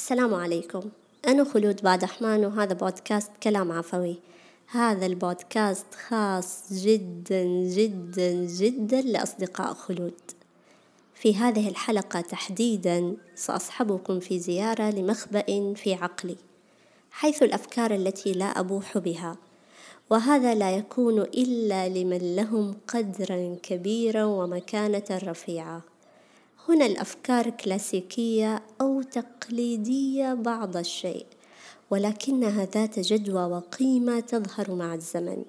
السلام عليكم. أنا خلود بادحمان وهذا بودكاست كلام عفوي. هذا البودكاست خاص جدا جدا جدا لأصدقاء خلود. في هذه الحلقة تحديدا سأصحبكم في زيارة لمخبأ في عقلي حيث الأفكار التي لا أبوح بها. وهذا لا يكون إلا لمن لهم قدرا كبيرا ومكانة رفيعة. هنا الأفكار كلاسيكية أو تقليدية بعض الشيء ولكنها ذات جدوى وقيمة تظهر مع الزمن.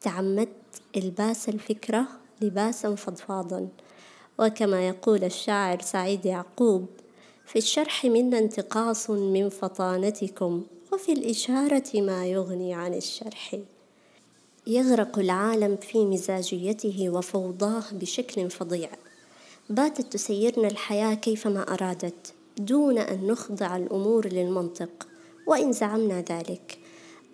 تعمدت إلباس الفكرة لباسا فضفاضا وكما يقول الشاعر سعيد يعقوب في الشرح منا انتقاص من فطانتكم وفي الإشارة ما يغني عن الشرح. يغرق العالم في مزاجيته وفوضاه بشكل فظيع. باتت تسيرنا الحياة كيفما أرادت دون أن نخضع الأمور للمنطق وإن زعمنا ذلك.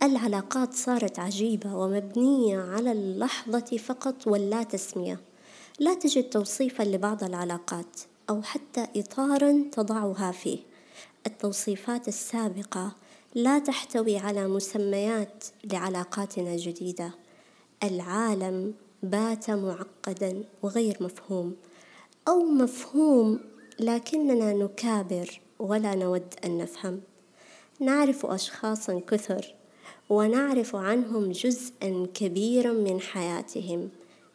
العلاقات صارت عجيبة ومبنية على اللحظة فقط واللا تسمية. لا تجد توصيفا لبعض العلاقات أو حتى إطارا تضعها فيه. التوصيفات السابقة لا تحتوي على مسميات لعلاقاتنا الجديدة. العالم بات معقدا وغير مفهوم. أو مفهوم لكننا نكابر ولا نود أن نفهم. نعرف أشخاصا كثر ونعرف عنهم جزءا كبيرا من حياتهم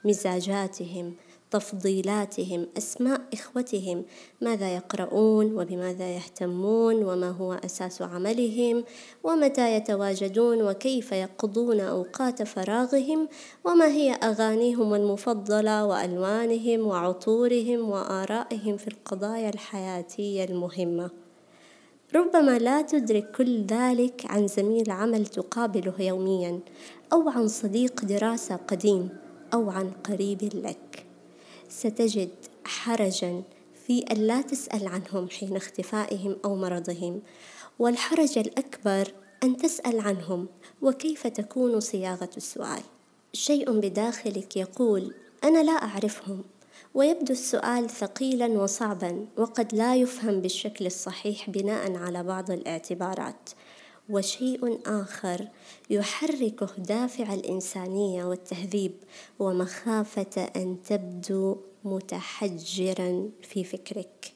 مزاجاتهم تفضيلاتهم أسماء إخوتهم ماذا يقرؤون وبماذا يهتمون وما هو أساس عملهم ومتى يتواجدون وكيف يقضون أوقات فراغهم وما هي أغانيهم المفضلة وألوانهم وعطورهم وآرائهم في القضايا الحياتية المهمة. ربما لا تدرك كل ذلك عن زميل عمل تقابله يوميا أو عن صديق دراسة قديم أو عن قريب لك. ستجد حرجا في أن لا تسأل عنهم حين اختفائهم أو مرضهم والحرج الأكبر أن تسأل عنهم وكيف تكون صياغة السؤال. شيء بداخلك يقول أنا لا أعرفهم. ويبدو السؤال ثقيلا وصعبا وقد لا يفهم بالشكل الصحيح بناء على بعض الاعتبارات. وشيء آخر يحركه دافع الإنسانية والتهذيب ومخافة أن تبدو متحجرا في فكرك.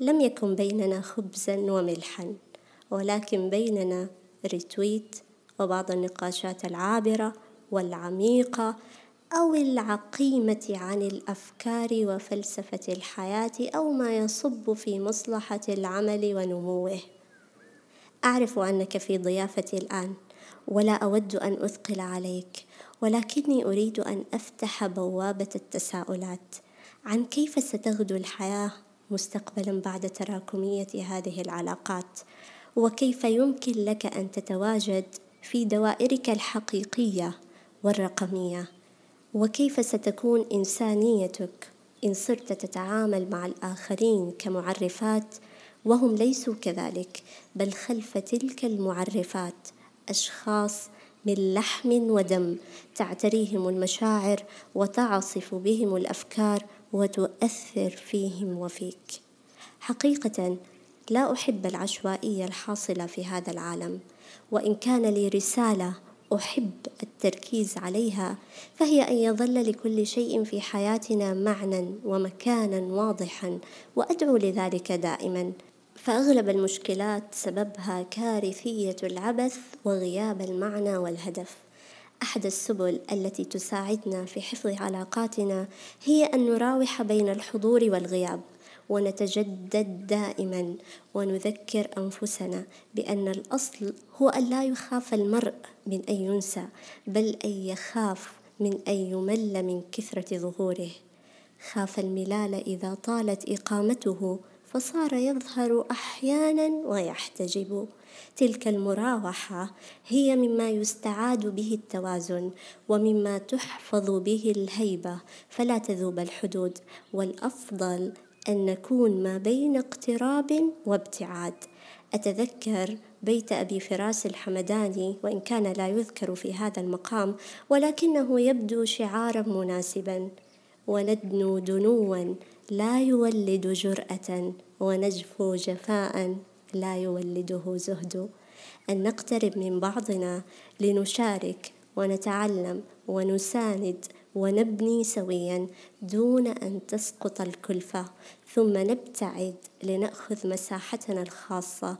لم يكن بيننا خبزا وملحا ولكن بيننا ريتويت وبعض النقاشات العابرة والعميقة أو العقيمة عن الأفكار وفلسفة الحياة أو ما يصب في مصلحة العمل ونموه. أعرف أنك في ضيافتي الآن ولا أود أن أثقل عليك ولكني أريد أن أفتح بوابة التساؤلات. عن كيف ستغدو الحياة مستقبلا بعد تراكمية هذه العلاقات؟ وكيف يمكن لك أن تتواجد في دوائرك الحقيقية والرقمية؟ وكيف ستكون إنسانيتك إن صرت تتعامل مع الآخرين كمعرفات وهم ليسوا كذلك بل خلف تلك المعرفات أشخاص من لحم ودم تعتريهم المشاعر وتعصف بهم الأفكار وتؤثر فيهم وفيك. حقيقة لا أحب العشوائية الحاصلة في هذا العالم وإن كان لي رسالة أحب التركيز عليها فهي أن يظل لكل شيء في حياتنا معنى ومكانا واضحا وأدعو لذلك دائما. فأغلب المشكلات سببها كارثية العبث وغياب المعنى والهدف. أحد السبل التي تساعدنا في حفظ علاقاتنا هي أن نراوح بين الحضور والغياب ونتجدد دائما ونذكر أنفسنا بأن الأصل هو أن لا يخاف المرء من أن ينسى بل أن يخاف من أن يمل من كثرة ظهوره. خاف الملال إذا طالت إقامته فصار يظهر أحيانا ويحتجب. تلك المراوحة هي مما يستعاد به التوازن ومما تحفظ به الهيبة فلا تذوب الحدود. والأفضل أن نكون ما بين اقتراب وابتعاد. أتذكر بيت أبي فراس الحمداني وإن كان لا يذكر في هذا المقام ولكنه يبدو شعارا مناسبا. وندنو دنوا لا يولد جرأة ونجفو جفاء لا يولده زهد. أن نقترب من بعضنا لنشارك ونتعلم ونساند ونبني سويا دون أن تسقط الكلفة. ثم نبتعد لنأخذ مساحتنا الخاصة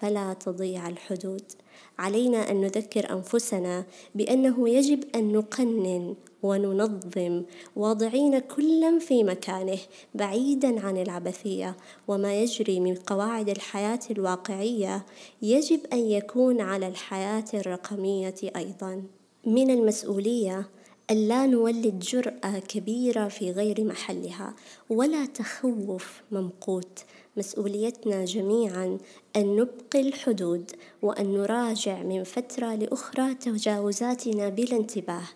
فلا تضيع الحدود. علينا أن نذكر أنفسنا بأنه يجب أن نقنن وننظم واضعين كلا في مكانه بعيدا عن العبثية. وما يجري من قواعد الحياة الواقعية يجب أن يكون على الحياة الرقمية أيضا. من المسؤولية ألا نولد جرأة كبيرة في غير محلها ولا تخوف ممقوت. مسؤوليتنا جميعا أن نبقي الحدود وأن نراجع من فترة لأخرى تجاوزاتنا بلا انتباه.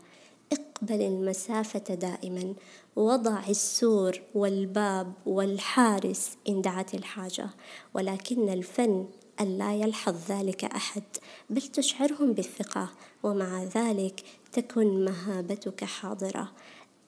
اقبل المسافة دائما. وضع السور والباب والحارس إن دعت الحاجة. ولكن الفن ألا يلحظ ذلك أحد. بل تشعرهم بالثقة. ومع ذلك تكن مهابتك حاضرة.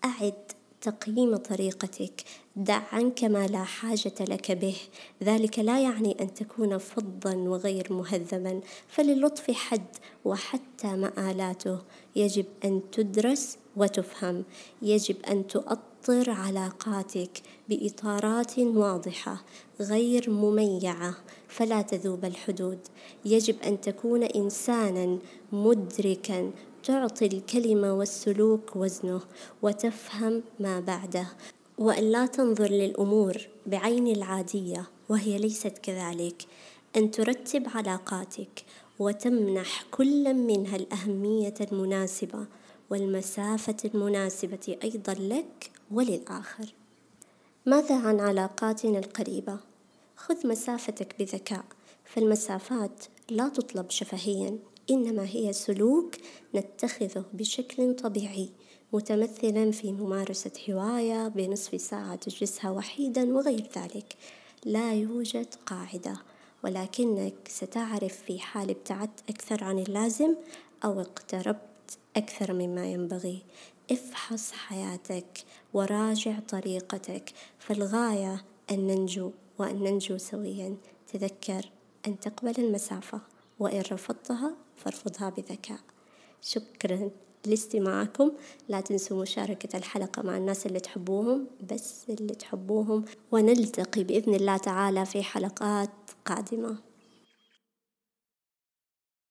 أعد تقييم طريقتك. دع عنك ما لا حاجة لك به. ذلك لا يعني أن تكون فظا وغير مهذبا. فللطف حد وحتى مآلاته. يجب أن تدرس وتفهم. يجب أن تؤطر علاقاتك بإطارات واضحة غير مميعة فلا تذوب الحدود. يجب أن تكون إنسانا مدركا تعطي الكلمة والسلوك وزنه وتفهم ما بعده وأن لا تنظر للأمور بعين العادية وهي ليست كذلك. أن ترتب علاقاتك وتمنح كل منها الأهمية المناسبة والمسافة المناسبة أيضا لك وللآخر. ماذا عن علاقاتنا القريبة؟ خذ مسافتك بذكاء فالمسافات لا تطلب شفهيا. إنما هي سلوك نتخذه بشكل طبيعي متمثلا في ممارسة هواية بنصف ساعة تجلسها وحيدا وغير ذلك. لا يوجد قاعدة ولكنك ستعرف في حال ابتعدت أكثر عن اللازم أو اقتربت أكثر مما ينبغي. افحص حياتك وراجع طريقتك. فالغاية أن ننجو وأن ننجو سويا. تذكر أن تقبل المسافة. وإن رفضتها فارفضها بذكاء. شكرا لاستماعكم. لا تنسوا مشاركة الحلقة مع الناس اللي تحبوهم بس اللي تحبوهم. ونلتقي بإذن الله تعالى في حلقات قادمة.